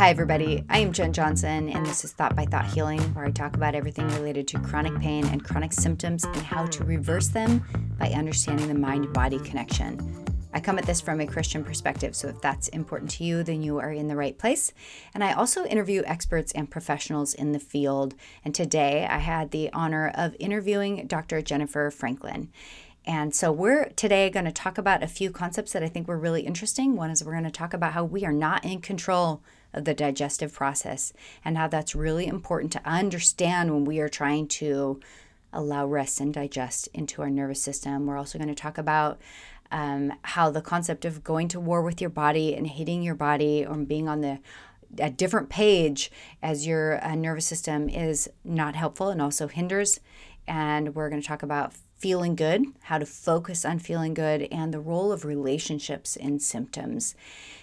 Hi, everybody. I am Jen Johnson, and this is Thought by Thought Healing, where I talk about everything related to chronic pain and chronic symptoms and how to reverse them by understanding the mind body connection. I come at this from a Christian perspective, so if that's important to you, then you are in the right place. And I also interview experts and professionals in the field. And today I had the honor of interviewing Dr. Jennifer Franklin. And so we're today going to talk about a few concepts that I think were really interesting. One is we're going to talk about how we are not in control of the digestive process and how that's really important to understand when we are trying to allow rest and digest into our nervous system. We're also going to talk about um, how the concept of going to war with your body and hating your body or being on the a different page as your uh, nervous system is not helpful and also hinders. And we're going to talk about feeling good, how to focus on feeling good, and the role of relationships in symptoms.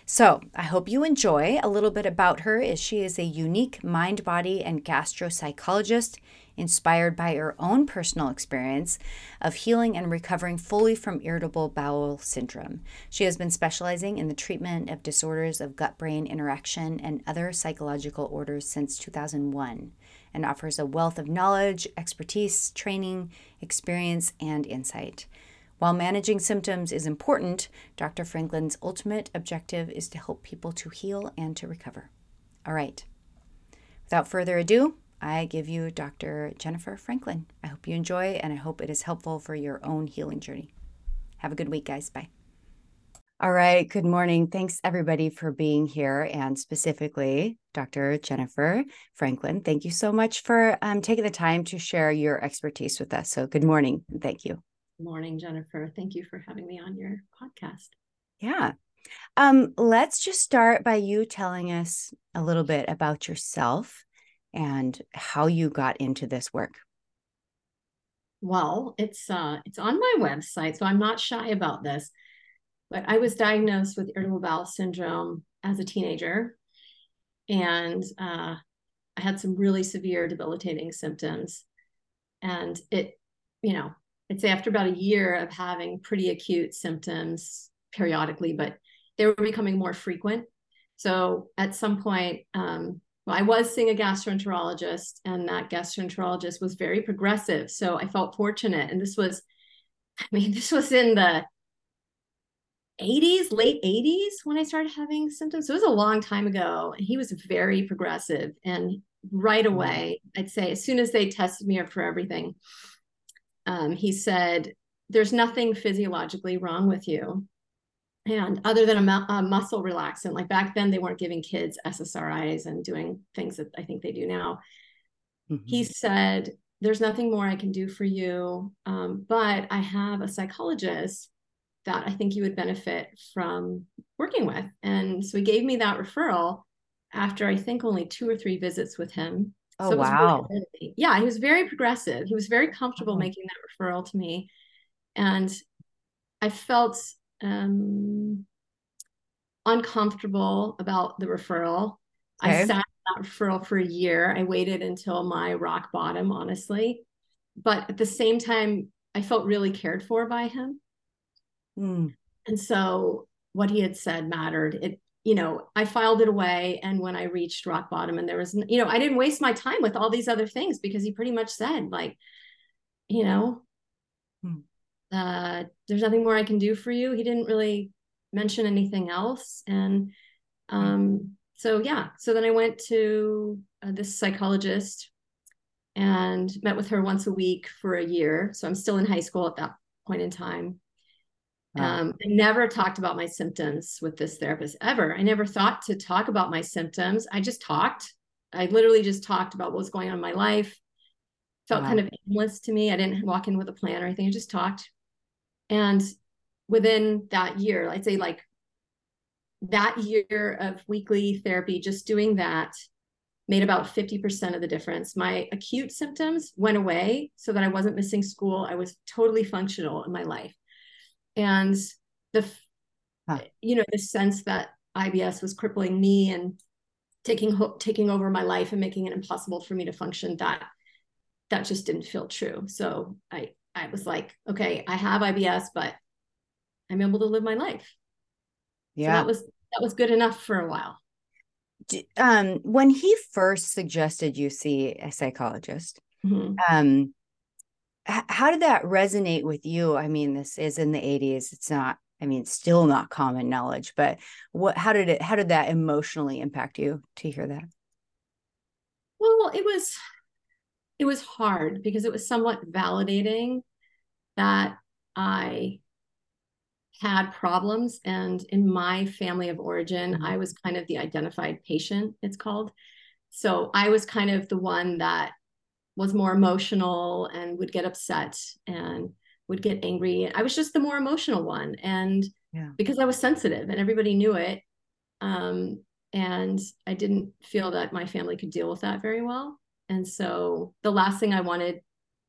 So, I hope you enjoy a little bit about her as she is a unique mind, body, and gastropsychologist inspired by her own personal experience of healing and recovering fully from irritable bowel syndrome. She has been specializing in the treatment of disorders of gut brain interaction and other psychological orders since 2001 and offers a wealth of knowledge, expertise, training, experience, and insight. While managing symptoms is important, Dr. Franklin's ultimate objective is to help people to heal and to recover. All right. Without further ado, I give you Dr. Jennifer Franklin. I hope you enjoy and I hope it is helpful for your own healing journey. Have a good week, guys. Bye. All right. Good morning. Thanks, everybody, for being here, and specifically, Dr. Jennifer Franklin. Thank you so much for um, taking the time to share your expertise with us. So, good morning. Thank you. Morning, Jennifer. Thank you for having me on your podcast. Yeah. Um, let's just start by you telling us a little bit about yourself and how you got into this work. Well, it's uh it's on my website, so I'm not shy about this. But I was diagnosed with irritable bowel syndrome as a teenager, and uh, I had some really severe debilitating symptoms. And it, you know, it's after about a year of having pretty acute symptoms periodically, but they were becoming more frequent. So at some point, um, well, I was seeing a gastroenterologist, and that gastroenterologist was very progressive. So I felt fortunate. And this was, I mean, this was in the 80s, late 80s when I started having symptoms. So it was a long time ago. And he was very progressive. And right away, I'd say, as soon as they tested me for everything, um, he said, There's nothing physiologically wrong with you. And other than a, mu- a, muscle relaxant like back then they weren't giving kids ssris and doing things that i think they do now. Mm-hmm. he said there's nothing more i can do for you um, but i have a psychologist that i think you would benefit from working with. And so he gave me that referral after i think only two or three visits with him oh so wow really, yeah he was very progressive he was very comfortable oh. making that referral to me and i felt um, uncomfortable about the referral. Okay. I sat that referral for a year. I waited until my rock bottom, honestly. But at the same time, I felt really cared for by him. Mm. And so what he had said mattered. It, you know, I filed it away. And when I reached rock bottom, and there was, you know, I didn't waste my time with all these other things because he pretty much said, like, you know, mm uh, there's nothing more I can do for you. He didn't really mention anything else. And um, so, yeah, so then I went to uh, this psychologist and met with her once a week for a year. So I'm still in high school at that point in time. Um, I never talked about my symptoms with this therapist ever. I never thought to talk about my symptoms. I just talked. I literally just talked about what was going on in my life. Felt wow. kind of aimless to me. I didn't walk in with a plan or anything. I just talked. And within that year, I'd say like that year of weekly therapy, just doing that made about 50% of the difference. My acute symptoms went away so that I wasn't missing school. I was totally functional in my life. And the, huh. you know, the sense that IBS was crippling me and taking taking over my life and making it impossible for me to function that that just didn't feel true so i I was like, okay, I have IBS, but I'm able to live my life. Yeah. So that was that was good enough for a while. um, when he first suggested you see a psychologist, mm-hmm. um, how did that resonate with you? I mean, this is in the 80s. It's not, I mean, still not common knowledge, but what, how did it, how did that emotionally impact you to hear that? Well, it was, it was hard because it was somewhat validating that I had problems. And in my family of origin, mm-hmm. I was kind of the identified patient, it's called. So I was kind of the one that was more emotional and would get upset and would get angry. I was just the more emotional one. And yeah. because I was sensitive and everybody knew it. Um, and I didn't feel that my family could deal with that very well. And so the last thing I wanted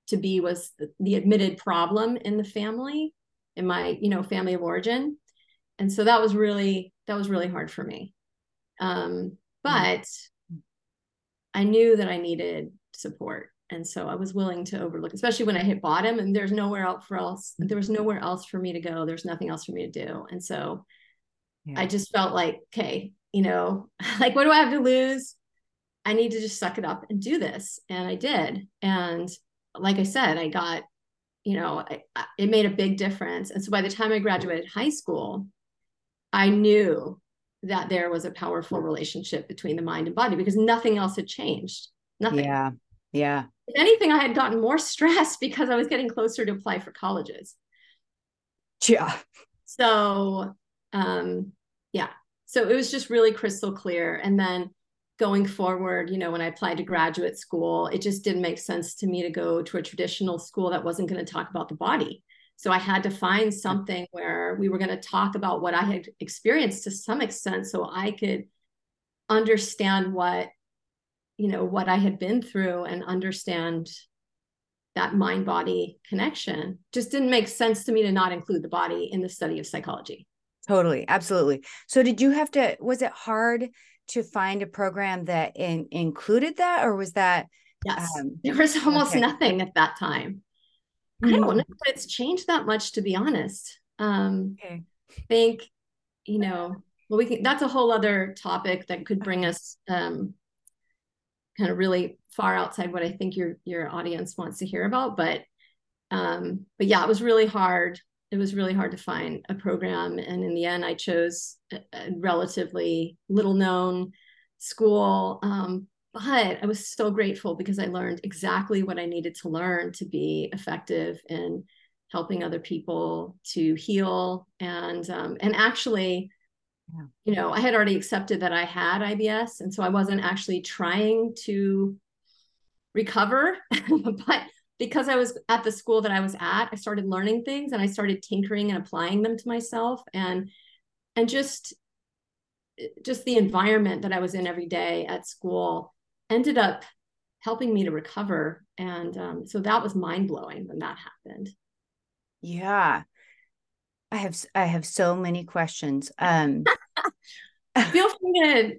to be was the, the admitted problem in the family in my you know family of origin and so that was really that was really hard for me um, but i knew that i needed support and so i was willing to overlook especially when i hit bottom and there's nowhere else for else there was nowhere else for me to go there's nothing else for me to do and so yeah. i just felt like okay you know like what do i have to lose i need to just suck it up and do this and i did and like i said i got you know, it made a big difference. And so by the time I graduated high school, I knew that there was a powerful relationship between the mind and body because nothing else had changed. Nothing. Yeah. Yeah. If anything, I had gotten more stressed because I was getting closer to apply for colleges. Yeah. So, um, yeah. So it was just really crystal clear. And then going forward, you know, when I applied to graduate school, it just didn't make sense to me to go to a traditional school that wasn't going to talk about the body. So I had to find something where we were going to talk about what I had experienced to some extent so I could understand what, you know, what I had been through and understand that mind body connection. Just didn't make sense to me to not include the body in the study of psychology. Totally. Absolutely. So did you have to, was it hard to find a program that in, included that, or was that? Yes, um, there was almost okay. nothing at that time. Mm-hmm. I don't know if it's changed that much, to be honest. Um, okay. I think, you know, well, we can. That's a whole other topic that could bring us um, kind of really far outside what I think your your audience wants to hear about. But um, but yeah, it was really hard it was really hard to find a program. And in the end, I chose a, a relatively little known school. Um, but I was so grateful because I learned exactly what I needed to learn to be effective in helping other people to heal. And um, and actually, yeah. you know, I had already accepted that I had IBS, and so I wasn't actually trying to recover, but because I was at the school that I was at, I started learning things and I started tinkering and applying them to myself and and just just the environment that I was in every day at school ended up helping me to recover and um, so that was mind blowing when that happened. Yeah. I have I have so many questions. Um feel free to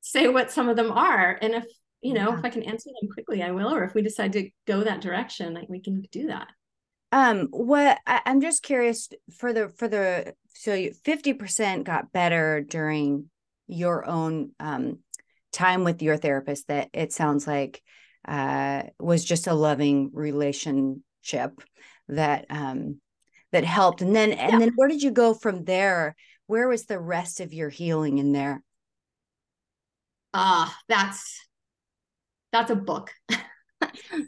say what some of them are and if you know yeah. if i can answer them quickly i will or if we decide to go that direction like we can do that um what I, i'm just curious for the for the so 50% got better during your own um time with your therapist that it sounds like uh was just a loving relationship that um that helped and then and yeah. then where did you go from there where was the rest of your healing in there ah uh, that's that's a book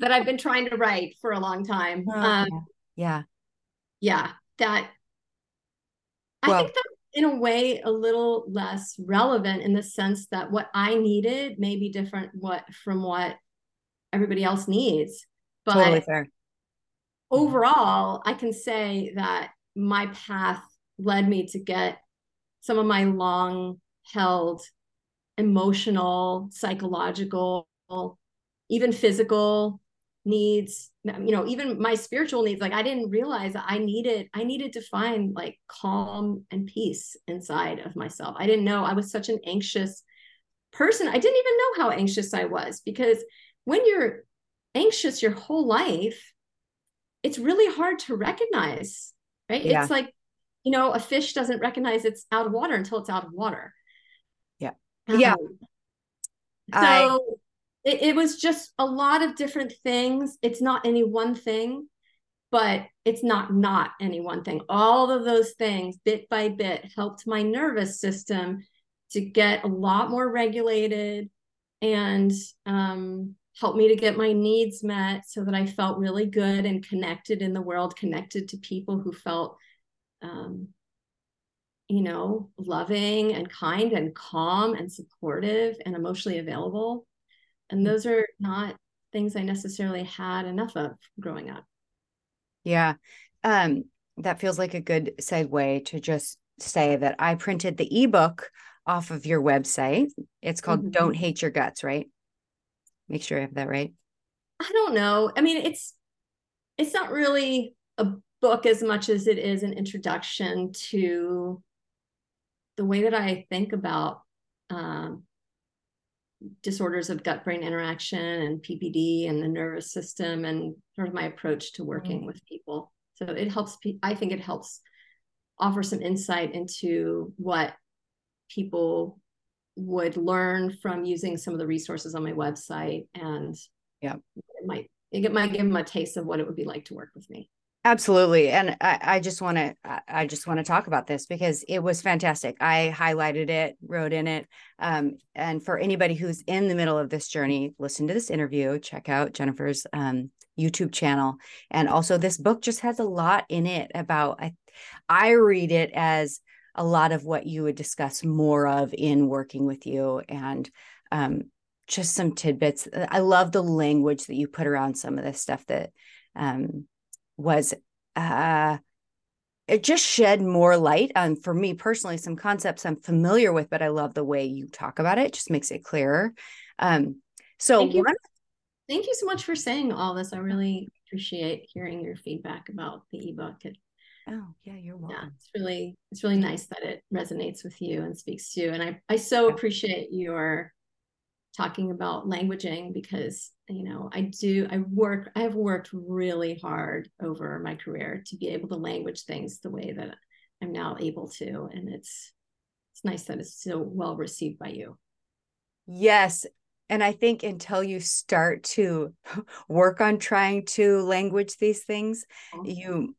that I've been trying to write for a long time. Oh, um, yeah. Yeah. That well, I think that in a way a little less relevant in the sense that what I needed may be different what from what everybody else needs. But totally fair. Mm-hmm. overall, I can say that my path led me to get some of my long held emotional, psychological, even physical needs you know even my spiritual needs. Like i didn't realize that i needed i needed to find like calm and peace inside of myself. I didn't know. I was such an anxious person. I didn't even know how anxious i was because when you're anxious your whole life it's really hard to recognize right yeah. it's like you know a fish doesn't recognize it's out of water until it's out of water yeah um, yeah So I... it, it was just a lot of different things. It's not any one thing, but it's not not any one thing. All of those things, bit by bit, helped my nervous system to get a lot more regulated and um, helped me to get my needs met so that I felt really good and connected in the world, connected to people who felt, um, you know, loving and kind and calm and supportive and emotionally available. And those are not things I necessarily had enough of growing up. Yeah. Um, that feels like a good segue to just say that I printed the ebook off of your website. It's called mm-hmm. Don't Hate Your Guts, right? Make sure I have that right. I don't know. I mean, it's it's not really a book as much as it is an introduction to the way that I think about um, disorders of gut brain interaction and PPD and the nervous system and sort of my approach to working mm-hmm. with people. So it helps, I think it helps offer some insight into what people would learn from using some of the resources on my website and yeah. it might it might give them a taste of what it would be like to work with me. Absolutely. And i, I just want to i just want to talk about this because it was fantastic. I highlighted it wrote in it. Um, and for anybody who's in the middle of this journey listen to this interview. Check out jennifer's um, youtube channel. And also this book just has a lot in it about i i read it as a lot of what you would discuss more of in working with you and um, just some tidbits. I love the language that you put around some of this stuff that um, was uh, it just shed more light on for me personally some concepts I'm familiar with, but I love the way you talk about it. it just makes it clearer. Um, so thank you, one, thank you so much for saying all this. I really appreciate hearing your feedback about the ebook. It Oh, yeah, you're welcome. Yeah, it's really it's really nice that it resonates with you and speaks to you. And I I so appreciate your talking about languaging because you know I do I work I have worked really hard over my career to be able to language things the way that I'm now able to. And it's it's nice that it's so well received by you. Yes. And I think until you start to work on trying to language these things, oh. you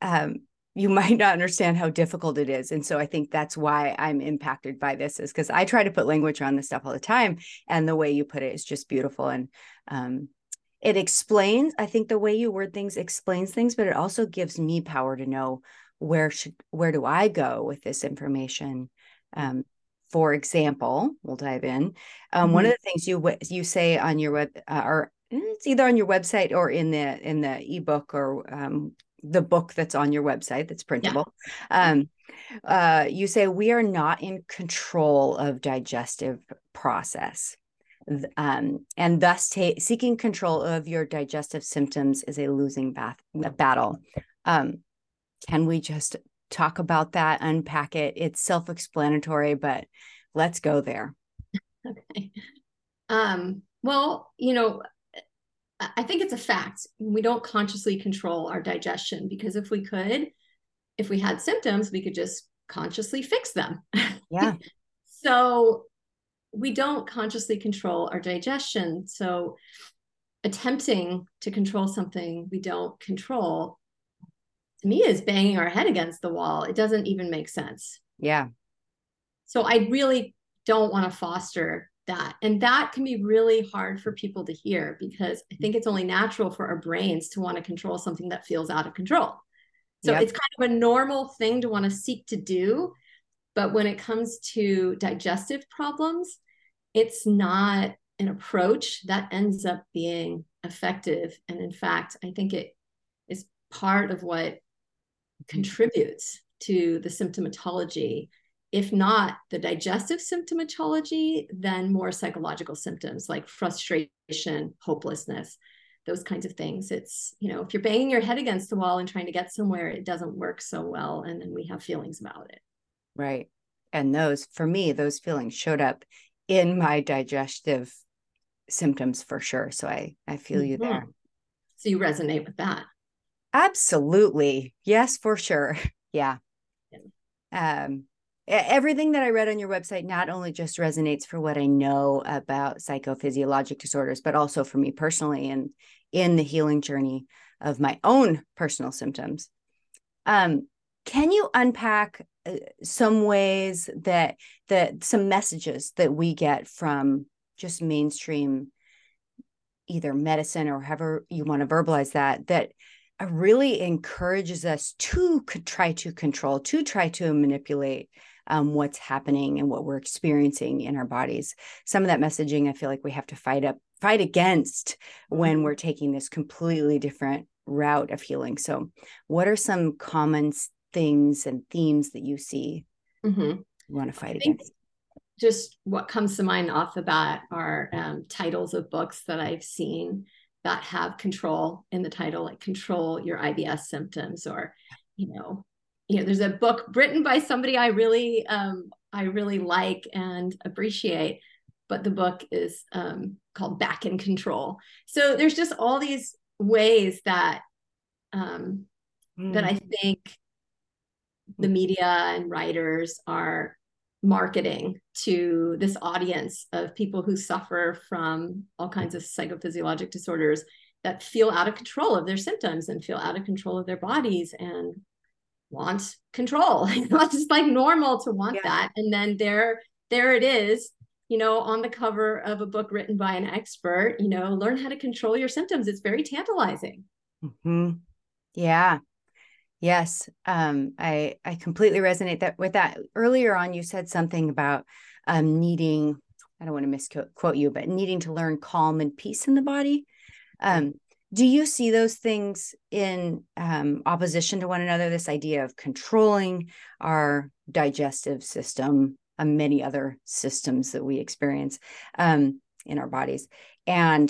um, you might not understand how difficult it is. And so I think that's why I'm impacted by this is because I try to put language on this stuff all the time. And the way you put it is just beautiful. And um, it explains, I think the way you word things explains things, but it also gives me power to know where should, where do I go with this information? Um, for example, we'll dive in. Um, mm-hmm. One of mm-hmm. the things you you say on your web, uh, or it's either on your website or in the in the ebook or um, the book that's on your website that's printable. Yeah. Um, uh, you say we are not in control of digestive process. Um, and thus ta- seeking control of your digestive symptoms is a losing bath- battle. Um, can we just talk about that, unpack it? It's self explanatory, but let's go there. Okay. Um, well, you know, I think it's a fact. We don't consciously control our digestion because if we could, if we had symptoms, we could just consciously fix them. Yeah. so we don't consciously control our digestion. So attempting to control something we don't control to me is banging our head against the wall. It doesn't even make sense. Yeah. So I really don't want to foster that. And that can be really hard for people to hear because I think it's only natural for our brains to want to control something that feels out of control. So yep. it's kind of a normal thing to want to seek to do. But when it comes to digestive problems, it's not an approach that ends up being effective. And in fact, I think it is part of what mm-hmm. contributes to the symptomatology if not the digestive symptomatology, then more psychological symptoms like frustration, hopelessness, those kinds of things. It's, you know, if you're banging your head against the wall and trying to get somewhere, it doesn't work so well. And then we have feelings about it. Right. And those, for me, those feelings showed up in my digestive symptoms for sure. So I, I feel mm-hmm. you there. So you resonate with that. Absolutely. Yes, for sure. Yeah. yeah. Um, everything that I read on your website not only just resonates for what I know about psychophysiologic disorders, but also for me personally and in the healing journey of my own personal symptoms. Um, can you unpack uh, some ways that that some messages that we get from just mainstream either medicine or however you want to verbalize that that really encourages us to try to control to try to manipulate um, what's happening and what we're experiencing in our bodies. Some of that messaging, I feel like we have to fight up, fight against when mm-hmm. we're taking this completely different route of healing. So, what are some common things and themes that you see mm-hmm. you want to fight against? Just what comes to mind off the bat are um, titles of books that I've seen that have control in the title, like control your IBS symptoms, or you know, you know, there's a book written by somebody I really um, I really like and appreciate, but the book is um, called Back in Control. So there's just all these ways that um, mm. that I hmm. think the media and writers are marketing to this audience of people who suffer from all kinds of psychophysiologic disorders that feel out of control of their symptoms and feel out of control of their bodies and want control. it's just like normal to want yeah. that. And then there, there it is, you know, on the cover of a book written by an expert, you know, learn how to control your symptoms. It's very tantalizing. Mm-hmm. Yeah. Yes. Um, I, I completely resonate that with that. Earlier on, you said something about um, needing, I don't want to misquote you, but needing to learn calm and peace in the body. Um, do you see those things in um, opposition to one another this idea of controlling our digestive system and many other systems that we experience um, in our bodies? And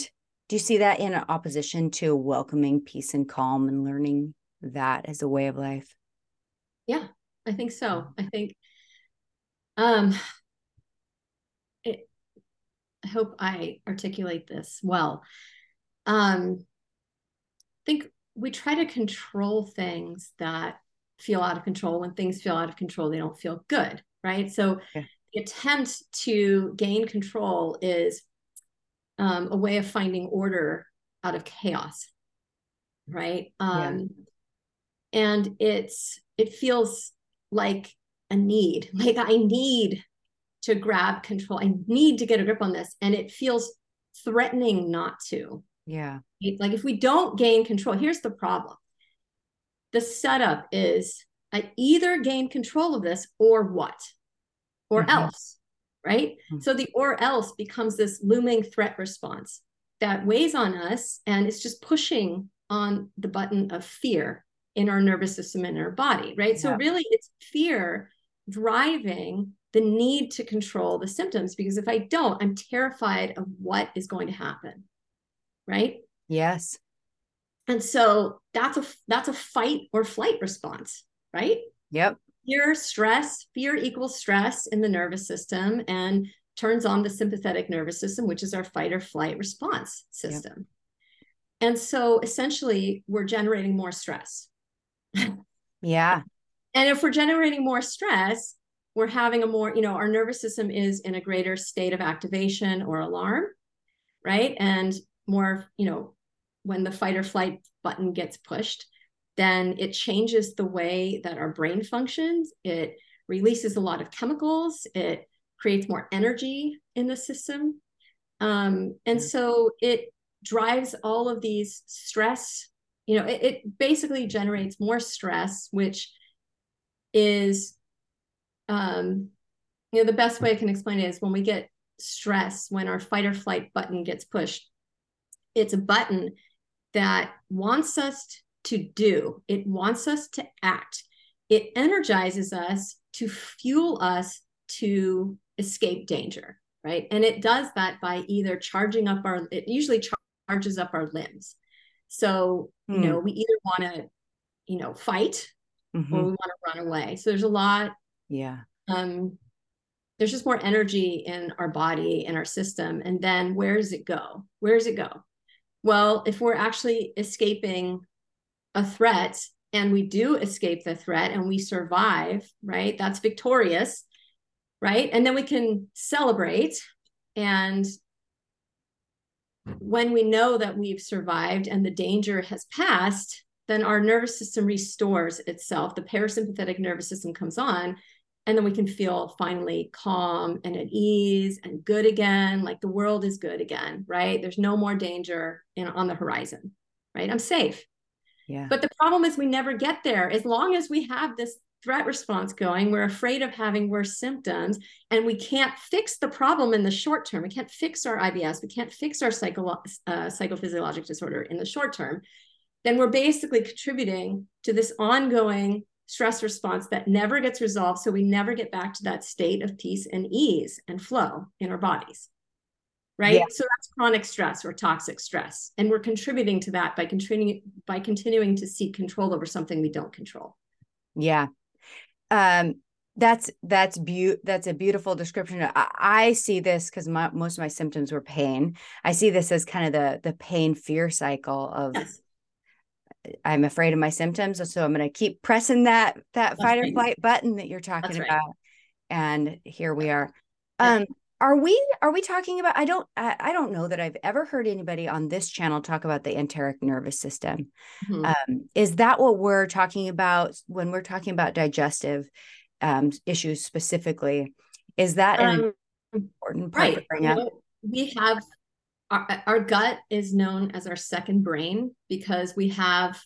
do you see that in opposition to welcoming peace and calm and learning that as a way of life? Yeah i think so. I think um it, i hope i articulate this well. Um think we try to control things that feel out of control. When things feel out of control, they don't feel good, right? So yeah. the attempt to gain control is um, a way of finding order out of chaos, right? Um, yeah. And it's it feels like a need, like I need to grab control. I need to get a grip on this, and it feels threatening not to. Yeah. Like if we don't gain control, here's the problem. The setup is I either gain control of this or what? Or mm-hmm. else, right? Mm-hmm. So the or else becomes this looming threat response that weighs on us and it's just pushing on the button of fear in our nervous system and our body, right? Yeah. So really it's fear driving the need to control the symptoms because if I don't, I'm terrified of what is going to happen right? Yes. And so that's a that's a fight or flight response, right? Yep. Fear, stress, fear equals stress in the nervous system and turns on the sympathetic nervous system, which is our fight or flight response system. Yep. And so essentially, we're generating more stress. yeah. And if we're generating more stress, we're having a more, you know, our nervous system is in a greater state of activation or alarm, right? And more, you know, when the fight or flight button gets pushed, then it changes the way that our brain functions. It releases a lot of chemicals. It creates more energy in the system. Um, and so it drives all of these stress, you know, it, it basically generates more stress, which is, um, you know, the best way I can explain it is when we get stress, when our fight or flight button gets pushed, it's a button that wants us to do, it wants us to act. It energizes us to fuel us to escape danger, right? And it does that by either charging up our, it usually charges up our limbs. So, you hmm. know, we either want to, you know, fight mm-hmm. or we want to run away. So there's a lot. Yeah. Um, there's just more energy in our body and our system. And then where does it go? Where does it go? Well, if we're actually escaping a threat and we do escape the threat and we survive, right? That's victorious. right? And then we can celebrate. And when we know that we've survived and the danger has passed, then our nervous system restores itself. The parasympathetic nervous system comes on, and then we can feel finally calm and at ease and good again, like the world is good again, right? There's no more danger in, on the horizon, right? I'm safe. Yeah. But the problem is we never get there. As long as we have this threat response going. We're afraid of having worse symptoms, and we can't fix the problem in the short term. We can't fix our IBS. We can't fix our psycho- uh, psychophysiologic disorder in the short term. Then we're basically contributing to this ongoing stress response that never gets resolved. So we never get back to that state of peace and ease and flow in our bodies. Right. Yeah. So that's chronic stress or toxic stress. And we're contributing to that by continuing by continuing to seek control over something we don't control. Yeah um that's that's be- that's a beautiful description i, I see this because most of my symptoms were pain i see this as kind of the the pain fear cycle of yes. I'm afraid of my symptoms so i'm going to keep pressing that that that's fight right. or flight button that you're talking that's about right. and here we are yeah. um are we are we talking about i don't I, I, don't know that i've ever heard anybody on this channel talk about the enteric nervous system mm-hmm. um, is that what we're talking about when we're talking about digestive um, issues specifically is that an um, important part right. to bring up we have our, our gut is known as our second brain because we have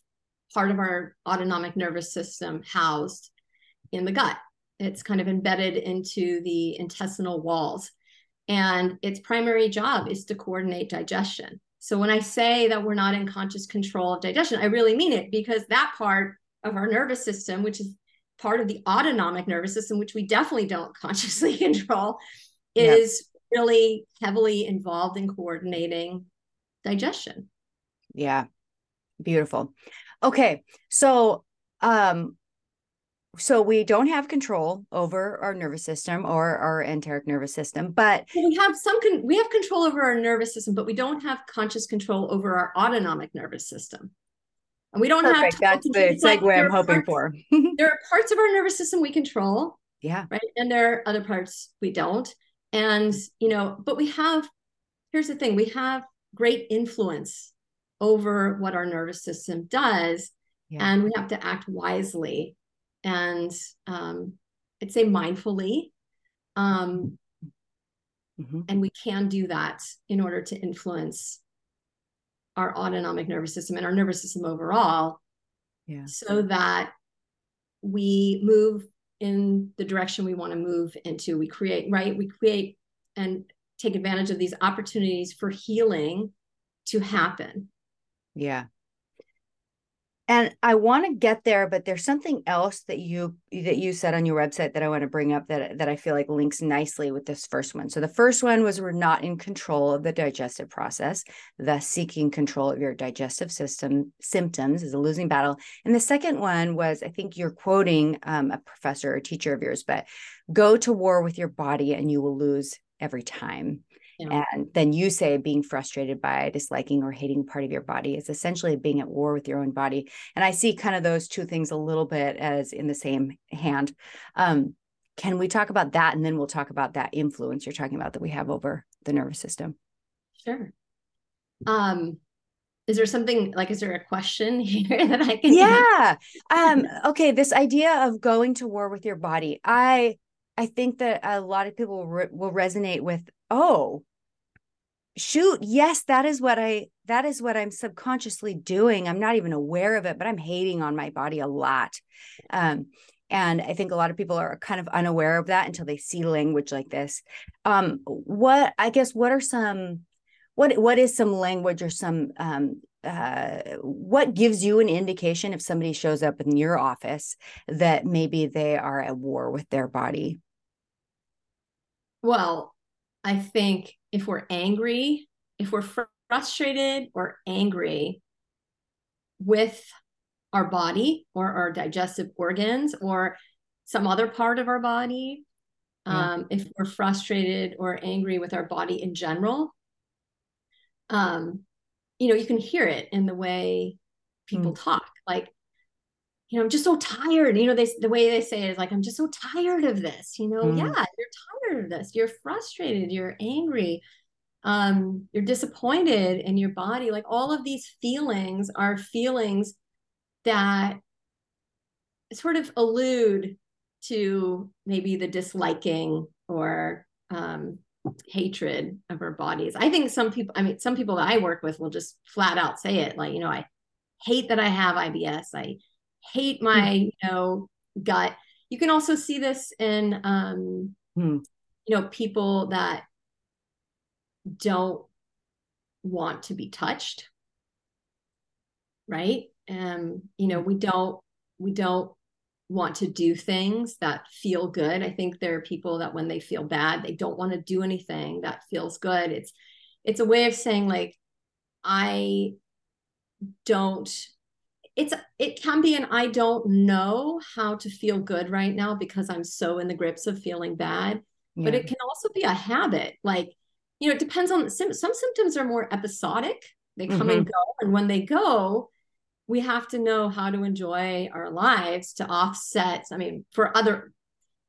part of our autonomic nervous system housed in the gut it's kind of embedded into the intestinal walls and its primary job is to coordinate digestion. So when I say that we're not in conscious control of digestion, I really mean it because that part of our nervous system, which is part of the autonomic nervous system, which we definitely don't consciously control, is. Really heavily involved in coordinating digestion. Yeah. Beautiful. Okay. So um so we don't have control over our nervous system or our enteric nervous system but we have some con- we have control over our nervous system but we don't have conscious control over our autonomic nervous system and we don't Perfect. have that's the segue like i'm hoping parts, for there are parts of our nervous system we control yeah right and there are other parts we don't and you know but we have here's the thing we have great influence over what our nervous system does yeah. and we have to act wisely and um, I'd say mindfully. Um, mm-hmm. And we can do that in order to influence our autonomic nervous system and our nervous system overall yeah. so that we move in the direction we want to move into. We create, right? We create and take advantage of these opportunities for healing to happen. Yeah and i want to get there but there's something else that you that you said on your website that i want to bring up that that i feel like links nicely with this first one. So the first one was we're not in control of the digestive process thus seeking control of your digestive system symptoms is a losing battle. And the second one was i think you're quoting um, a professor or teacher of yours but go to war with your body and you will lose every time yeah. And then you say being frustrated by disliking or hating part of your body is essentially being at war with your own body. And I see kind of those two things a little bit as in the same hand. Um, can we talk about that? And then we'll talk about that influence you're talking about that we have over the nervous system. Sure. Um, is there something like is there a question here that i can yeah um okay this idea of going to war with your body i i think that a lot of people re- will resonate with oh shoot yes that is what i that is what i'm subconsciously doing. I'm not even aware of it but i'm hating on my body a lot. Um, and i think a lot of people are kind of unaware of that until they see language like this. Um, what i guess what are some what what is some language or some um, uh, what gives you an indication if somebody shows up in your office that maybe they are at war with their body? Well I think if we're angry, if we're frustrated or angry with our body or our digestive organs or some other part of our body, yeah. um, if we're frustrated or angry with our body in general, um, you know, you can hear it in the way people mm. talk. Like you know, I'm just so tired. You know, they the way they say it is like, I'm just so tired of this. You know, mm. yeah, you're tired of this. You're frustrated. You're angry. Um, you're disappointed in your body. Like all of these feelings are feelings that sort of allude to maybe the disliking or um, hatred of our bodies. I think some people, I mean, some people that I work with will just flat out say it like, you know, I hate that I have IBS. I hate my, hmm. you know, gut. You can also see this in, um, hmm. you know, people that don't want to be touched. Right. Um, you know, we don't, we don't want to do things that feel good. I think there are people that when they feel bad, they don't want to do anything that feels good. It's it's a way of saying like I don't it's it can be an I don't know how to feel good right now because I'm so in the grips of feeling bad. Yeah. But it can also be a habit. Like, you know, it depends on some symptoms are more episodic. They come mm-hmm. and go. And when they go, we have to know how to enjoy our lives to offset i mean for other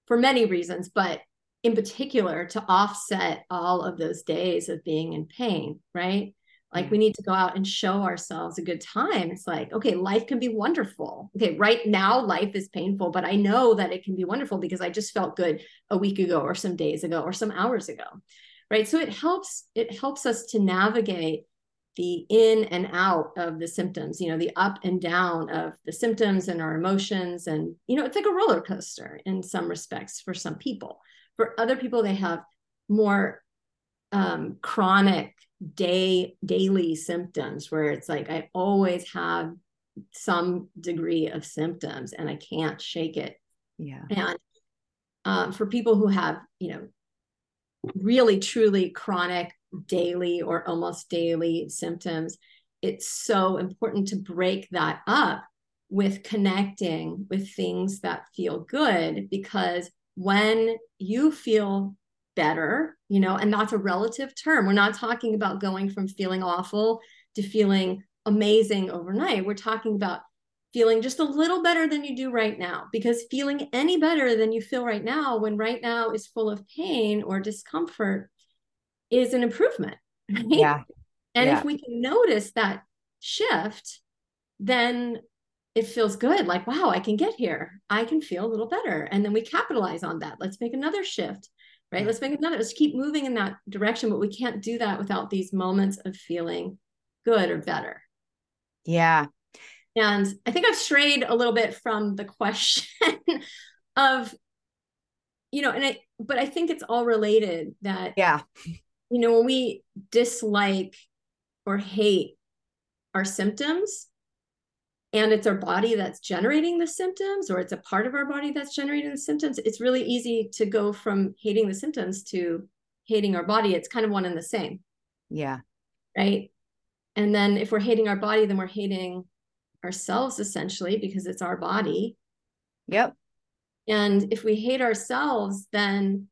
for many reasons but in particular to offset all of those days of being in pain right like we need to go out and show ourselves a good time it's like okay life can be wonderful okay right now life is painful but i know that it can be wonderful because i just felt good a week ago or some days ago or some hours ago right so it helps it helps us to navigate the in and out of the symptoms, you know, the up and down of the symptoms and our emotions. And, you know, it's like a roller coaster in some respects for some people. For other people, they have more um, chronic day daily symptoms where it's like I always have some degree of symptoms and I can't shake it. Yeah. And um, for people who have, you know, really truly chronic daily or almost daily symptoms, it's so important to break that up with connecting with things that feel good because when you feel better, you know, and that's a relative term. We're not talking about going from feeling awful to feeling amazing overnight. We're talking about feeling just a little better than you do right now because feeling any better than you feel right now when right now is full of pain or discomfort is an improvement. Right? Yeah. And yeah. if we can notice that shift, then it feels good. Like, wow, I can get here. I can feel a little better. And then we capitalize on that. Let's make another shift, right? Let's make another, let's keep moving in that direction. But we can't do that without these moments of feeling good or better. Yeah. And I think I've strayed a little bit from the question of, you know, and I, but I think it's all related that, yeah, you know, when we dislike or hate our symptoms, and it's our body that's generating the symptoms, or it's a part of our body that's generating the symptoms, it's really easy to go from hating the symptoms to hating our body. It's kind of one and the same. Yeah. Right. And then if we're hating our body, then we're hating ourselves essentially because it's our body. Yep. And if we hate ourselves, then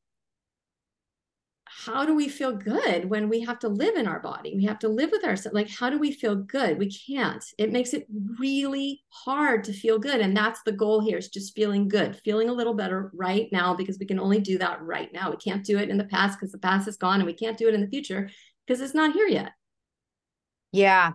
how do we feel good when we have to live in our body? We have to live with ourselves. Like, how do we feel good? We can't. It makes it really hard to feel good. And that's the goal here is just feeling good, feeling a little better right now, because we can only do that right now. We can't do it in the past because the past is gone, and we can't do it in the future because it's not here yet. Yeah.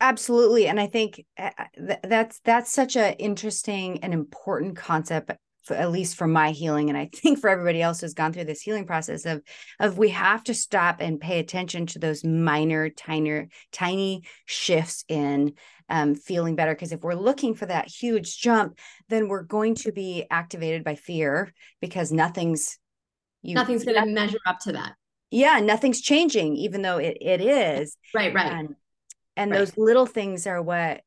Absolutely. And I think eh, eh, that's that's such an interesting and important concept for, at least for my healing and i think for everybody else who's gone through this healing process of of we have to stop and pay attention to those minor tiny tiny shifts in um, feeling better. Because if we're looking for that huge jump then we're going to be activated by fear because nothing's you, nothing's going to measure up to that. Yeah nothing's changing even though it, it is. Right right. And, and right. those little things are what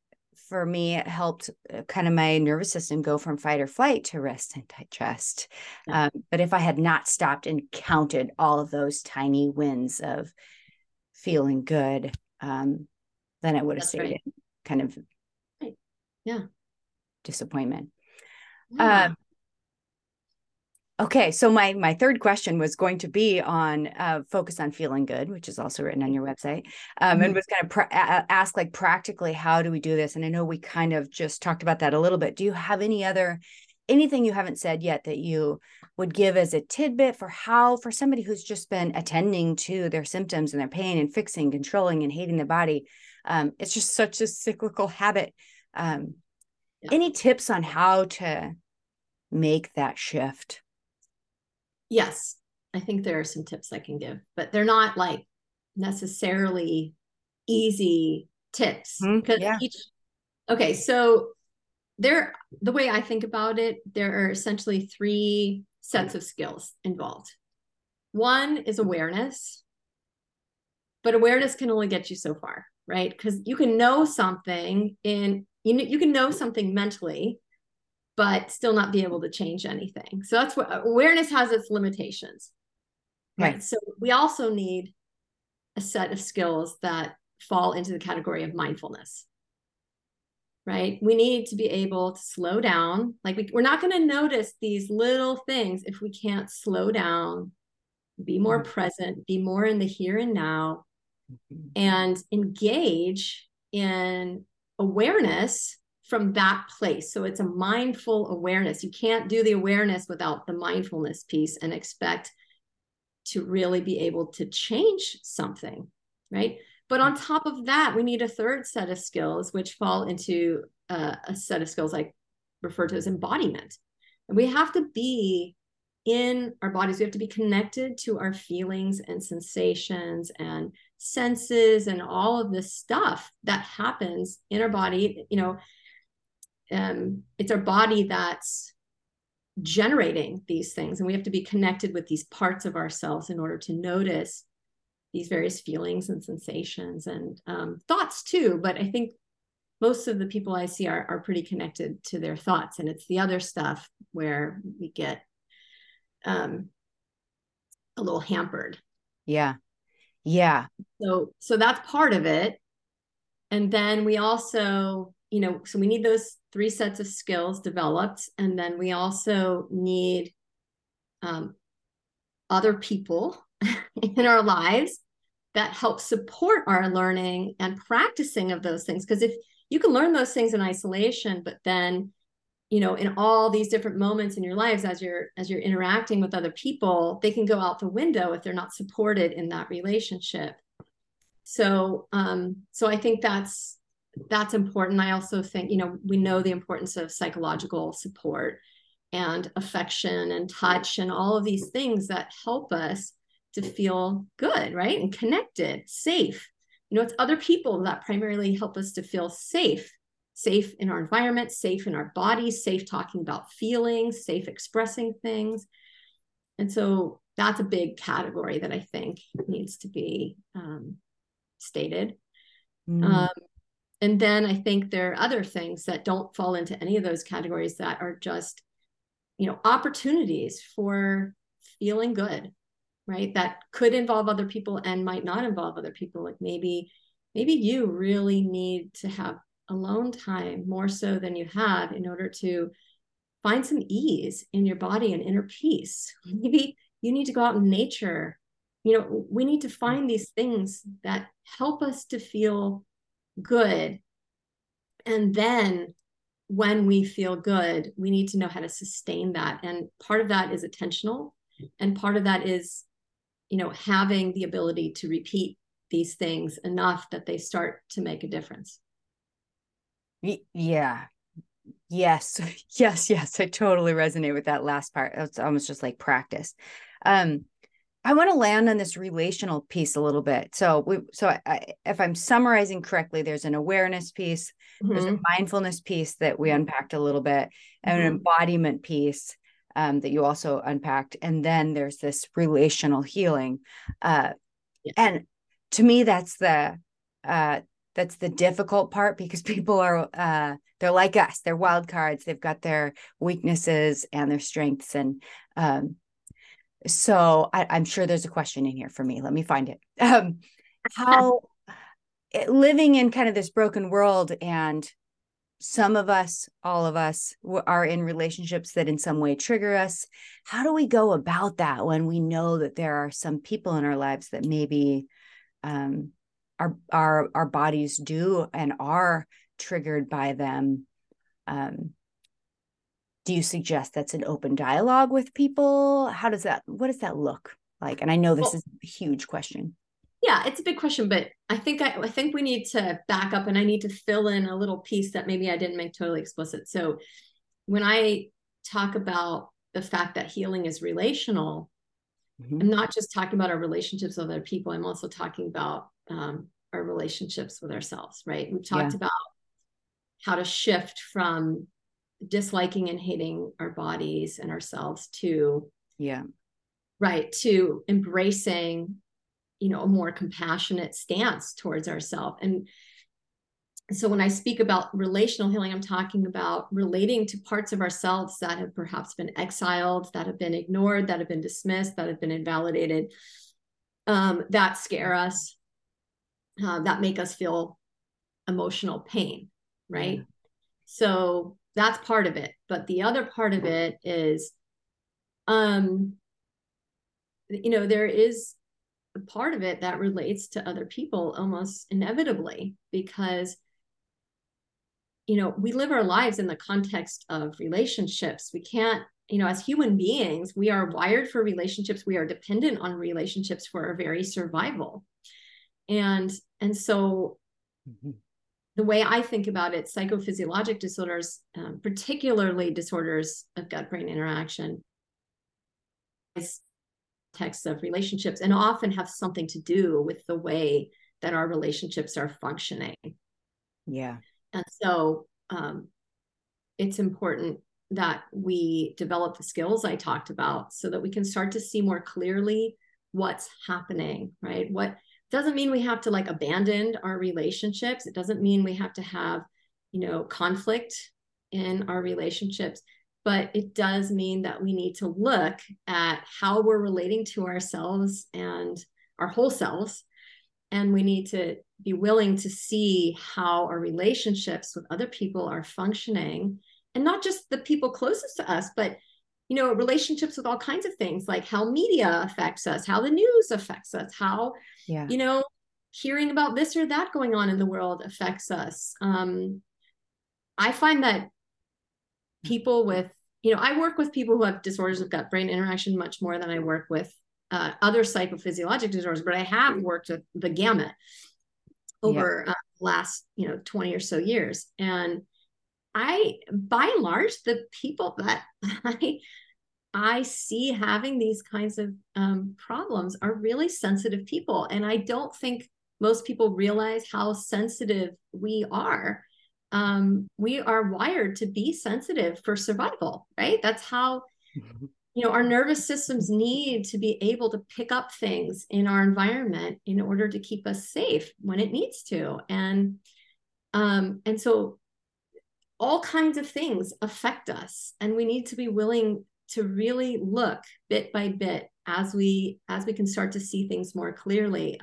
for me, it helped uh, kind of my nervous system go from fight or flight to rest and digest. Yeah. Um, but if I had not stopped and counted all of those tiny wins of feeling good, um, then I would have stayed right. kind of yeah disappointment. Yeah. Um, Okay, so my my third question was going to be on uh, focus on feeling good, which is also written on your website, um, mm-hmm. and was kind of pr- ask like practically how do we do this? And I know we kind of just talked about that a little bit. Do you have any other anything you haven't said yet that you would give as a tidbit for how for somebody who's just been attending to their symptoms and their pain and fixing, controlling, and hating the body? Um, it's just such a cyclical habit. Um, yeah. Any tips on how to make that shift? Yes, I think there are some tips I can give, but they're not like necessarily easy tips because mm, yeah. each okay so there the way i think about it there are essentially three sets of skills involved one is awareness but awareness can only get you so far right because you can know something in you know you can know something mentally but still not be able to change anything. So that's what awareness has its limitations. Right. right. So we also need a set of skills that fall into the category of mindfulness. Right. We need to be able to slow down. Like we, we're not going to notice these little things if we can't slow down, be more mm-hmm. present, be more in the here and now, mm-hmm. and engage in awareness from that place. So it's a mindful awareness. You can't do the awareness without the mindfulness piece and expect to really be able to change something, right? But on top of that, we need a third set of skills, which fall into uh, a set of skills I refer to as embodiment. And we have to be in our bodies, we have to be connected to our feelings and sensations and senses and all of this stuff that happens in our body. You know, um, it's our body that's generating these things and we have to be connected with these parts of ourselves in order to notice these various feelings and sensations and um, thoughts too. But i think most of the people i see are, are pretty connected to their thoughts and it's the other stuff where we get um, a little hampered. Yeah. Yeah. So so that's part of it. And then we also you know, so we need those three sets of skills developed. And then we also need um, other people in our lives that help support our learning and practicing of those things. Because if you can learn those things in isolation, but then you know in all these different moments in your lives as you're as you're interacting with other people they can go out the window if they're not supported in that relationship so um so i think that's that's important. I also think, you know, we know the importance of psychological support and affection and touch and all of these things that help us to feel good, right? And connected, safe. You know, it's other people that primarily help us to feel safe, safe in our environment, safe in our bodies, safe talking about feelings, safe expressing things. And so that's a big category that I think needs to be um, stated. Mm. Um, and then I think there are other things that don't fall into any of those categories that are just, you know, opportunities for feeling good, right? That could involve other people and might not involve other people. Like maybe, maybe you really need to have alone time more so than you have in order to find some ease in your body and inner peace. Maybe you need to go out in nature. You know, we need to mm. find these things that help us to feel good. And then when we feel good, we need to know how to sustain that. And part of that is attentional. And part of that is, you know, having the ability to repeat these things enough that they start to make a difference. Yeah. Yes. Yes. Yes. I totally resonate with that last part. It's almost just like practice. Um, I want to land on this relational piece a little bit. So we, so I, if I'm summarizing correctly, there's an awareness piece, mm-hmm. there's a mm-hmm. mindfulness piece that we unpacked a little bit, and mm-hmm. an embodiment piece um, that you also unpacked, and then there's this relational healing. Uh, yes. And to me, that's the uh, that's the difficult part because people are uh, they're like us, they're wild cards. They've got their weaknesses and their strengths, and um, so I, am sure there's a question in here for me. Let me find it. Um, how living in kind of this broken world and some of us, all of us, are in relationships that in some way trigger us. How do we go about that when we know that there are some people in our lives that maybe um, our our our bodies do and are triggered by them? Um, do you suggest that's an open dialogue with people? How does that? What does that look like? And I know this well, is a huge question yeah it's a big question but i think I, I think we need to back up and i need to fill in a little piece that maybe i didn't make totally explicit so when i talk about the fact that healing is relational mm-hmm. i'm not just talking about our relationships with other people i'm also talking about um, our relationships with ourselves right we've talked yeah. about how to shift from disliking and hating our bodies and ourselves to yeah. Right to embracing you know a more compassionate stance towards ourselves and so when i speak about relational healing i'm talking about relating to parts of ourselves that have perhaps been exiled that have been ignored that have been dismissed that have been invalidated um, that scare us uh, that make us feel emotional pain right? So that's part of it. But the other part of it is um you know there is a part of it that relates to other people almost inevitably because you know we live our lives in the context of relationships. We can't you know as human beings we are wired for relationships. We are dependent on relationships for our very survival. And and so mm-hmm. The way i think about it psychophysiologic disorders um, particularly disorders of gut brain interaction is context of relationships and often have something to do with the way that our relationships are functioning. Yeah. And so um, it's important that we develop the skills I talked about so that we can start to see more clearly what's happening, right? What doesn't mean we have to like abandon our relationships. It doesn't mean we have to have, you know, conflict in our relationships but it does mean that we need to look at how we're relating to ourselves and our whole selves and we need to be willing to see how our relationships with other people are functioning and not just the people closest to us but you know relationships with all kinds of things like how media affects us how the news affects us how yeah. you know hearing about this or that going on in the world affects us um i find that people with you know i work with people who have disorders of gut brain interaction much more than i work with uh, other psychophysiologic disorders but i have worked with the gamut over yeah. uh, last you know 20 or so years and i by and large the people that i i see having these kinds of um, problems are really sensitive people and i don't think most people realize how sensitive we are um, we are wired to be sensitive for survival, right? That's how, mm-hmm. you know, our nervous systems need to be able to pick up things in our environment in order to keep us safe when it needs to. And, um, and so all kinds of things affect us and we need to be willing to really look bit by bit as we as we can start to see things more clearly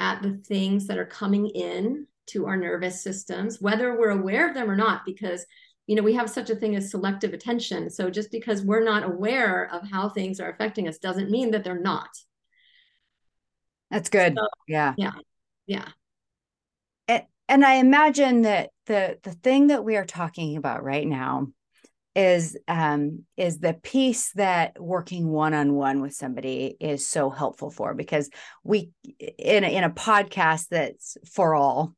at the things that are coming in to our nervous systems, whether we're aware of them or not, because you know we have such a thing as selective attention. So just because we're not aware of how things are affecting us doesn't mean that they're not. That's good. So, yeah. Yeah. Yeah. And, I imagine that the the thing that we are talking about right now is um is the piece that working one-on-one with somebody is so helpful for because we in a, in a podcast that's for all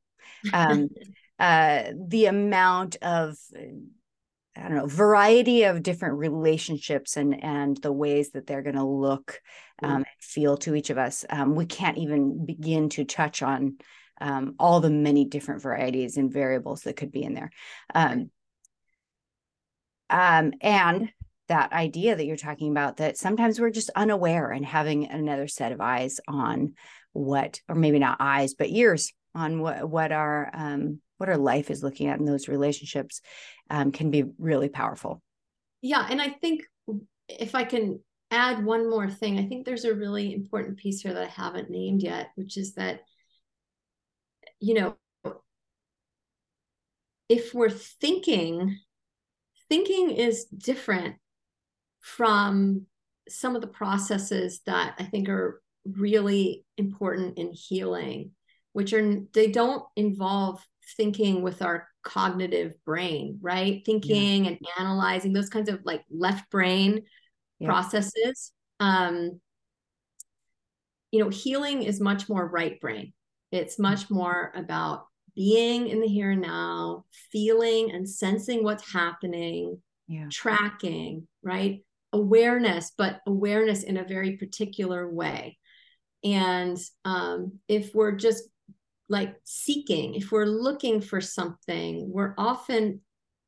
um, uh, the amount of I don't know variety of different relationships and and the ways that they're going to look um, mm. and feel to each of us. Um, we can't even begin to touch on um, all the many different varieties and variables that could be in there. Um, um, and that idea that you're talking about that sometimes we're just unaware and having another set of eyes on what, or maybe not eyes, but ears on what what our um, what our life is looking at in those relationships um, can be really powerful. Yeah, and I think if I can add one more thing, I think there's a really important piece here that I haven't named yet, which is that you know if we're thinking, thinking is different from some of the processes that I think are really important in healing, which are they don't involve thinking with our cognitive brain, right? Thinking yeah. and analyzing those kinds of like left brain yeah. processes. Um, you know, healing is much more right brain. It's much more about being in the here and now, feeling and sensing what's happening, yeah. tracking, right? Awareness, but awareness in a very particular way. And um, if we're just like seeking, if we're looking for something, we're often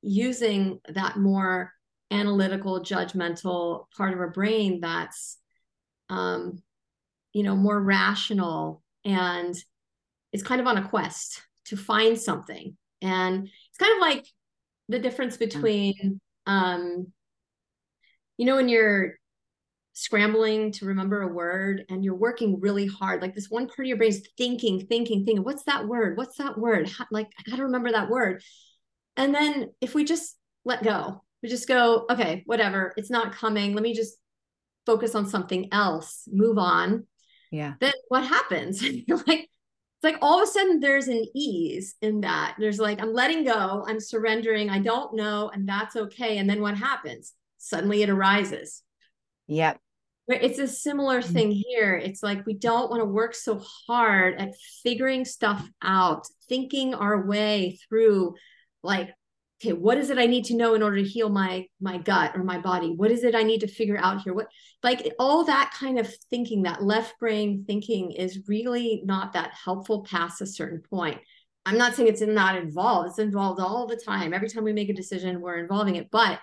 using that more analytical, judgmental part of our brain that's, um, you know, more rational and is kind of on a quest to find something. And it's kind of like the difference between, um, you know, when you're scrambling to remember a word and you're working really hard like this one part of your brain is thinking thinking thinking what's that word? What's that word? How, like i gotta remember that word. And then if we just let go we just go okay whatever it's not coming. Let me just focus on something else. Move on. Yeah. Then what happens? You're like like all of a sudden there's an ease in that there's like i'm letting go i'm surrendering i don't know and that's okay and then what happens suddenly it arises yep it's a similar mm. thing here. It's like we don't want to work so hard at figuring stuff out, thinking our way through like okay, what is it I need to know in order to heal my my gut or my body? What is it I need to figure out here? What like all that kind of thinking, that left brain thinking is really not that helpful past a certain point. I'm not saying it's not involved. It's involved all the time. Every time we make a decision, we're involving it. But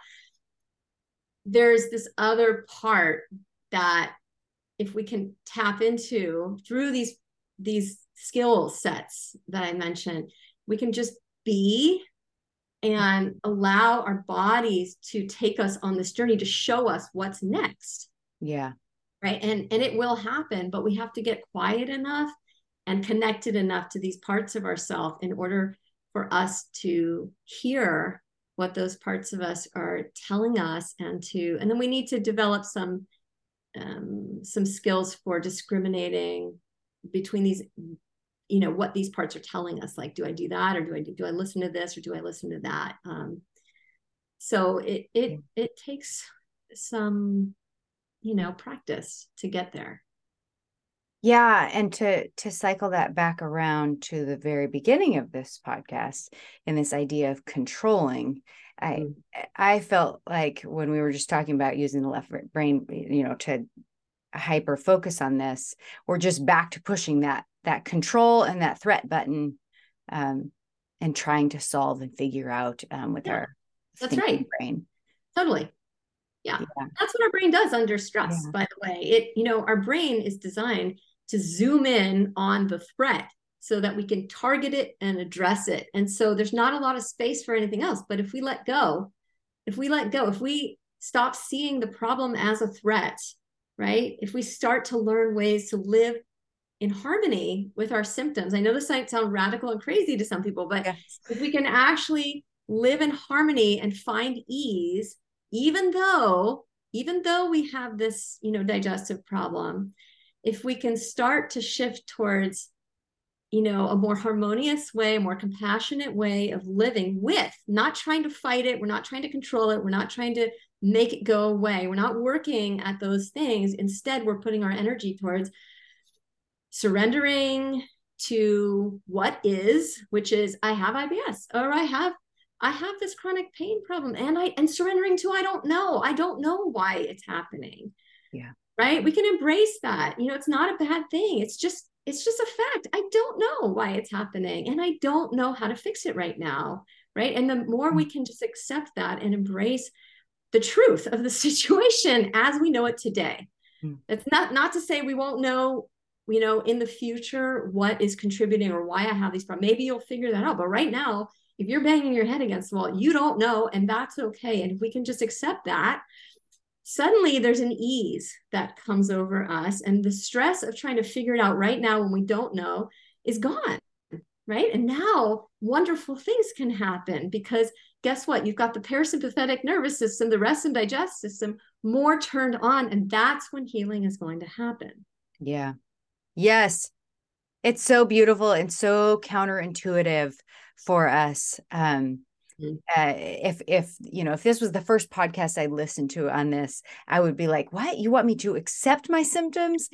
there's this other part that if we can tap into through these these skill sets that I mentioned, we can just be and allow our bodies to take us on this journey to show us what's next. Yeah. Right. And and it will happen, but we have to get quiet enough and connected enough to these parts of ourselves in order for us to hear what those parts of us are telling us and to and then we need to develop some um, some skills for discriminating between these you know what these parts are telling us like do i do that or do i do, do i listen to this or do i listen to that um, so it it it takes some you know practice to get there yeah and to to cycle that back around to the very beginning of this podcast and this idea of controlling I mm-hmm. I felt like when we were just talking about using the left brain, you know, to hyper focus on this, we're just back to pushing that that control and that threat button, um, and trying to solve and figure out um, with yeah, our that's right brain. Totally. Yeah. yeah. That's what our brain does under stress, yeah. by the way. It, you know, our brain is designed to zoom in on the threat so that we can target it and address it. And so there's not a lot of space for anything else. But if we let go, if we let go, if we stop seeing the problem as a threat, right? If we start to learn ways to live in harmony with our symptoms, I know this might sound radical and crazy to some people, but yes. if we can actually live in harmony and find ease, even though even though we have this you know digestive problem if we can start to shift towards you know, a more harmonious way, a more compassionate way of living with, not trying to fight it. We're not trying to control it. We're not trying to make it go away. We're not working at those things. Instead, we're putting our energy towards surrendering to what is, which is I have IBS or I have I have this chronic pain problem and I and surrendering to I don't know. I don't know why it's happening. Yeah. Right? We can embrace that. You know, it's not a bad thing. It's just it's just a fact. I don't know why it's happening and I don't know how to fix it right now. Right. And the more we mm. can just accept that and embrace the truth of the situation as we know it today. Mm. It's not not to say we won't know, you know, in the future what is contributing or why I have these problems. Maybe you'll figure that out. But right now, if you're banging your head against the wall, you don't know, and that's okay. And if we can just accept that suddenly there's an ease that comes over us and the stress of trying to figure it out right now when we don't know is gone right? And now wonderful things can happen because guess what? You've got the parasympathetic nervous system, the rest and digest system more turned on. And that's when healing is going to happen. Yeah. Yes. It's so beautiful and so counterintuitive for us. Um, mm-hmm. uh, if if you know if this was the first podcast I listened to on this, I would be like, "What? You want me to accept my symptoms?"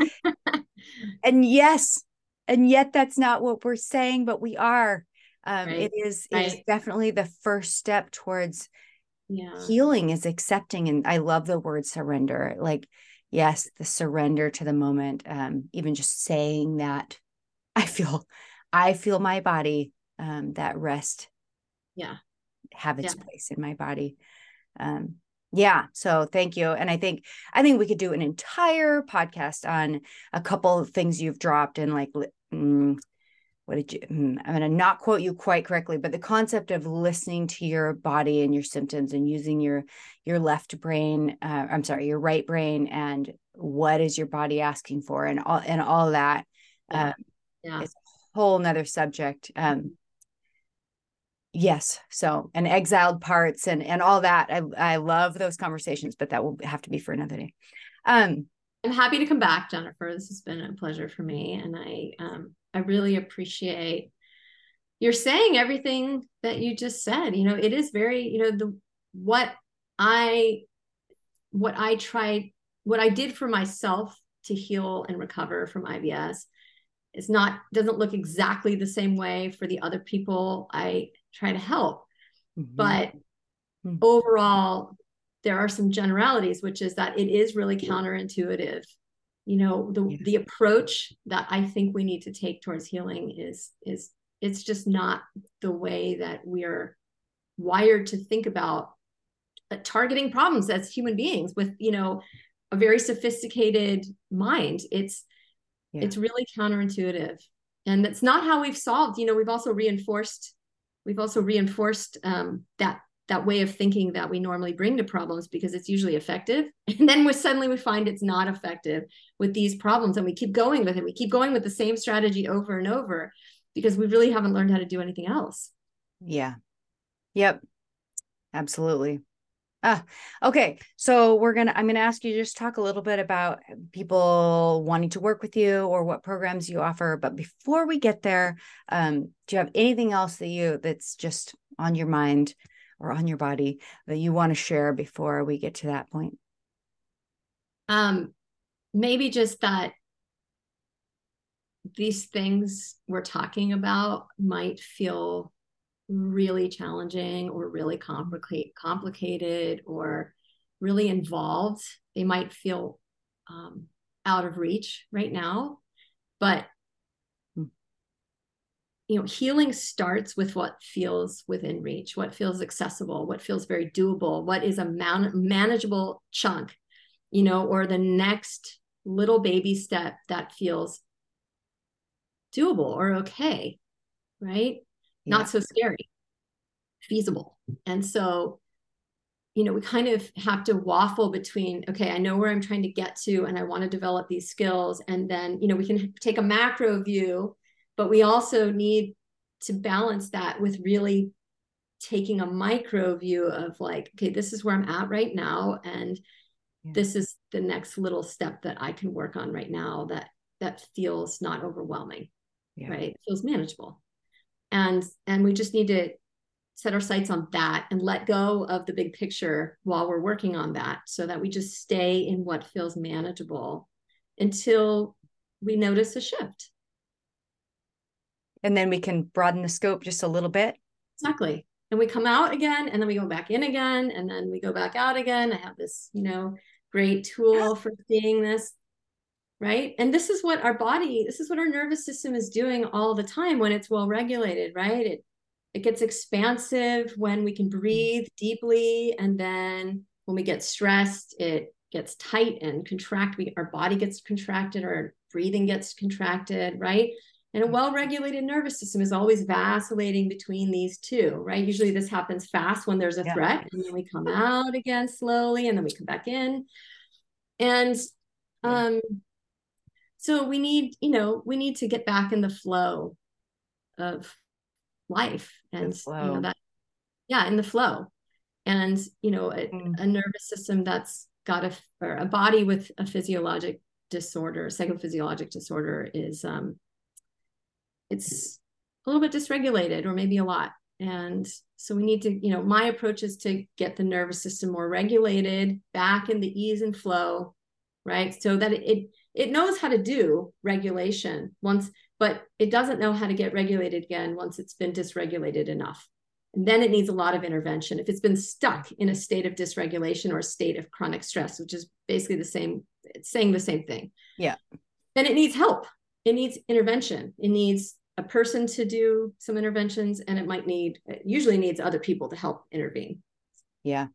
and yes, and yet that's not what we're saying, but we are. Um, right. It is right. it is definitely the first step towards yeah. healing is accepting, and I love the word surrender. Like, yes, the surrender to the moment. Um, even just saying that I feel I feel my body um, that rest yeah have its yeah. place in my body um, yeah so thank you and i think i think we could do an entire podcast on a couple of things you've dropped and like mm, what did you mm, i'm going to not quote you quite correctly but the concept of listening to your body and your symptoms and using your your left brain uh, i'm sorry your right brain and what is your body asking for and all and all that yeah. Um, yeah. it's a whole nother subject um. Yes so and exiled parts and and all that. I i love those conversations but that will have to be for another day. Um. I'm happy to come back jennifer. This has been a pleasure for me and i um i really appreciate you're saying everything that you just said you know it is very you know the what i what i tried what i did for myself to heal and recover from IBS it's not doesn't look exactly the same way for the other people i try to help mm-hmm. but mm-hmm. overall there are some generalities which is that it is really counterintuitive you know the the approach that i think we need to take towards healing is is it's just not the way that we're wired to think about uh, targeting problems as human beings with you know a very sophisticated mind. It's yeah. it's really counterintuitive. And that's not how we've solved you know we've also reinforced we've also reinforced um, that that way of thinking that we normally bring to problems because it's usually effective. And then we suddenly we find it's not effective with these problems and we keep going with it. We keep going with the same strategy over and over because we really haven't learned how to do anything else. Yeah. Yep. Absolutely. Ah, okay. So we're gonna I'm gonna ask you just talk a little bit about people wanting to work with you or what programs you offer. But before we get there, um, do you have anything else that you that's just on your mind or on your body that you want to share before we get to that point? Um, maybe just that these things we're talking about might feel really challenging or really complicate, complicated or really involved, they might feel um, out of reach right now. But. You know, healing starts with what feels within reach, what feels accessible, what feels very doable, what is a man- manageable chunk, you know, or the next little baby step that feels doable or okay, right? yeah. not so scary, feasible. And so, you know, we kind of have to waffle between, okay, I know where I'm trying to get to and I want to develop these skills. And then, you know, we can take a macro view, but we also need to balance that with really taking a micro view of like, okay, this is where I'm at right now. And yeah. this is the next little step that I can work on right now that that feels not overwhelming. Yeah. Right. It feels manageable and and we just need to set our sights on that and let go of the big picture while we're working on that so that we just stay in what feels manageable until we notice a shift and then we can broaden the scope just a little bit. Exactly. And we come out again and then we go back in again and then we go back out again. I have this you know great tool for seeing this right? And this is what our body this is what our nervous system is doing all the time when it's well regulated right? It it gets expansive when we can mm-hmm. breathe deeply and then when we get stressed it gets tight and contract we our body gets contracted our breathing gets contracted right and a well-regulated nervous system is always vacillating between these two right? Usually this happens fast when there's a yeah. threat and then we come out again slowly and then we come back in. And um so we need you know we need to get back in the flow of life and you know that yeah in the flow. And you know a, mm. a nervous system that's got a or a body with a physiologic disorder psychophysiologic disorder is um it's a little bit dysregulated or maybe a lot. And so we need to you know my approach is to get the nervous system more regulated back in the ease and flow right? So that it it knows how to do regulation once but it doesn't know how to get regulated again once it's been dysregulated enough. And then it needs a lot of intervention. If it's been stuck in a state of dysregulation or a state of chronic stress which is basically the same it's saying the same thing yeah. then it needs help it needs intervention. It needs a person to do some interventions and it might need it usually needs other people to help intervene. Yeah.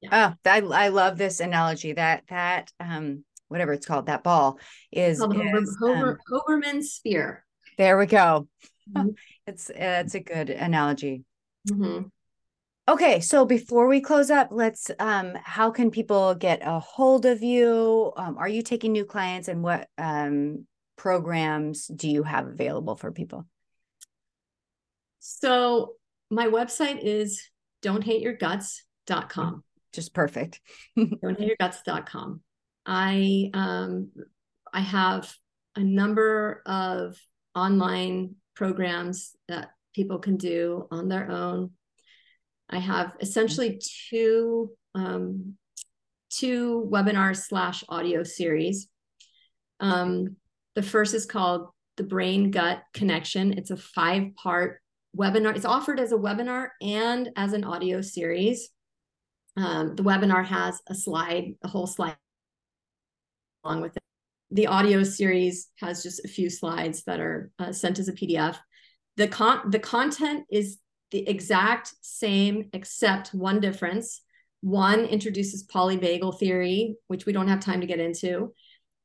Yeah. Oh I, I love this analogy. That that um whatever it's called that ball is, is Hover, um, Hoberman sphere. There we go. Mm-hmm. it's it's a good analogy. Mm-hmm. okay so before we close up let's um how can people get a hold of you? Um, are you taking new clients and what um programs do you have available for people? So my website is don'thateyourguts.com. Just perfect. don'thateyourguts.com. I um I have a number of online programs that people can do on their own. I have essentially two um, two webinar slash audio series. Um, the first is called The Brain Gut Connection. It's a five part webinar. It's offered as a webinar and as an audio series. Um, the webinar has a slide, a whole slide along with it. The audio series has just a few slides that are uh, sent as a PDF. The con the content is the exact same except one difference. One introduces polyvagal theory, which we don't have time to get into,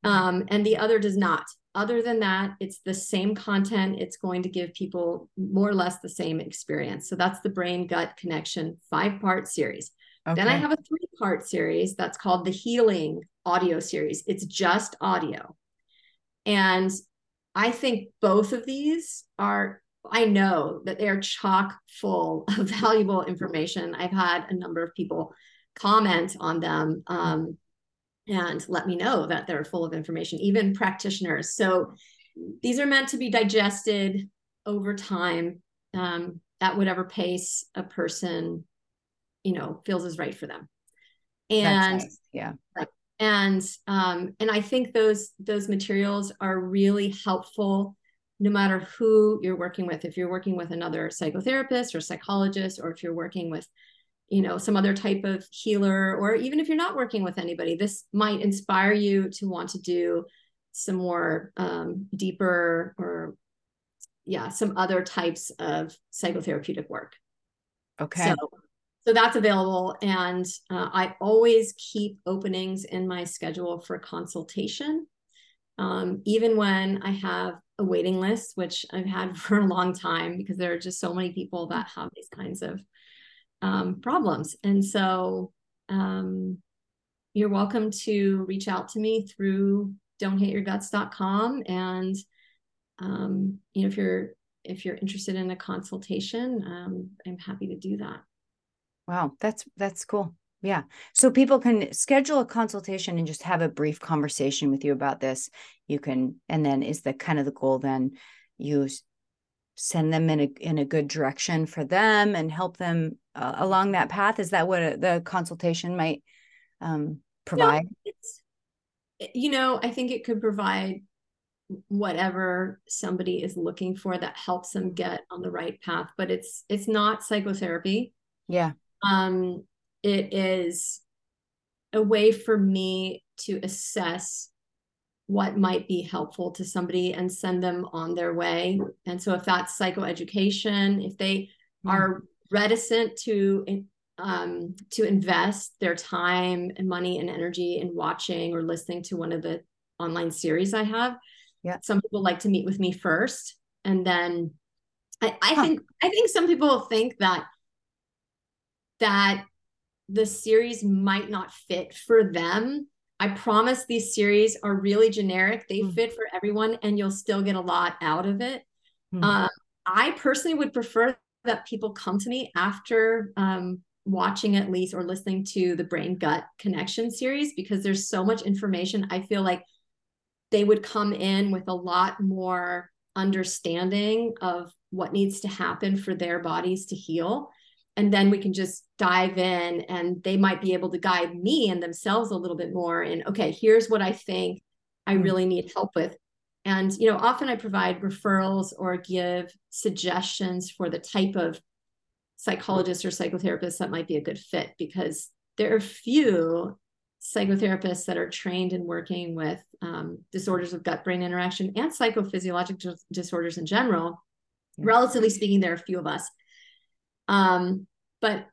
um, and the other does not other than that, it's the same content. It's going to give people more or less the same experience. So that's the brain gut connection five part series. Okay. Then I have a three part series that's called the healing audio series. It's just audio. And I think both of these are, I know that they are chock full of valuable information. I've had a number of people comment on them. Um, and let me know that they're full of information, even practitioners. So these are meant to be digested over time um, at whatever pace a person, you know, feels is right for them. And nice. yeah. And um, and I think those those materials are really helpful no matter who you're working with. If you're working with another psychotherapist or psychologist, or if you're working with you know some other type of healer or even if you're not working with anybody this might inspire you to want to do some more um, deeper or yeah some other types of psychotherapeutic work. Okay. So, so that's available and uh, i always keep openings in my schedule for consultation um, even when i have a waiting list which i've had for a long time because there are just so many people that have these kinds of um, problems. And so um, you're welcome to reach out to me through don'thateyourguts.com. And um, you know, if you're if you're interested in a consultation, um, I'm happy to do that. Wow, that's that's cool. Yeah. So people can schedule a consultation and just have a brief conversation with you about this. You can, and then is the kind of the goal then you send them in a in a good direction for them and help them uh, along that path is that what a, the consultation might um, provide no, you know i think it could provide whatever somebody is looking for that helps them get on the right path but it's it's not psychotherapy yeah um it is a way for me to assess what might be helpful to somebody and send them on their way. And so if that's psychoeducation, if they mm. are reticent to um, to invest their time and money and energy in watching or listening to one of the online series I have, yeah. Some people like to meet with me first, and then I, I huh. think I think some people think that that the series might not fit for them I promise these series are really generic. They mm. fit for everyone and you'll still get a lot out of it. Mm. Um, I personally would prefer that people come to me after um, watching at least or listening to the brain gut connection series because there's so much information. I feel like they would come in with a lot more understanding of what needs to happen for their bodies to heal. And then we can just dive in and they might be able to guide me and themselves a little bit more in, okay, here's what I think I mm. really need help with. And, you know, often I provide referrals or give suggestions for the type of psychologist or psychotherapist that might be a good fit because there are few psychotherapists that are trained in working with um, disorders of gut brain interaction and psychophysiologic disorders in general. Yeah. Relatively speaking, there are a few of us. Um, but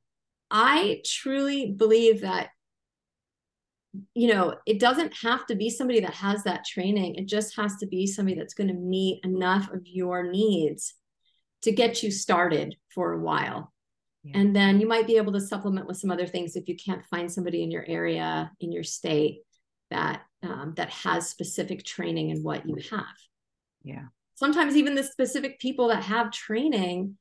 I truly believe that you know, it doesn't have to be somebody that has that training. It just has to be somebody that's going to meet enough of your needs to get you started for a while. Yeah. And then you might be able to supplement with some other things if you can't find somebody in your area, in your state that um, that has specific training in what you have. Yeah. Sometimes even the specific people that have training,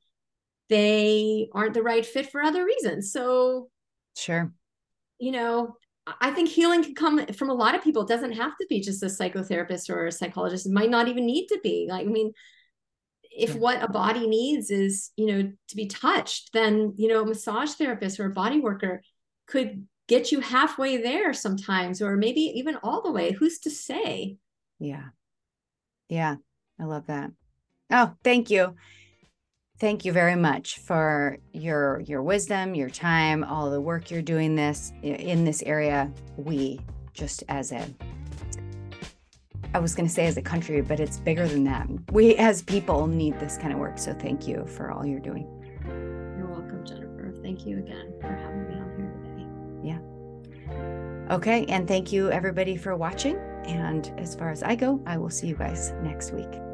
they aren't the right fit for other reasons. So sure. You know, I think healing can come from a lot of people. It doesn't have to be just a psychotherapist or a psychologist. It might not even need to be. Like, I mean, if what a body needs is, you know, to be touched, then, you know, a massage therapist or a body worker could get you halfway there sometimes, or maybe even all the way. Who's to say? Yeah. Yeah. I love that. Oh, thank you thank you very much for your your wisdom your time all the work you're doing this in this area. We just as a i was going to say as a country but it's bigger than that. We as people need this kind of work so thank you for all you're doing. You're welcome jennifer. Thank you again for having me on here today. Yeah. Okay and thank you everybody for watching. And as far as i go i will see you guys next week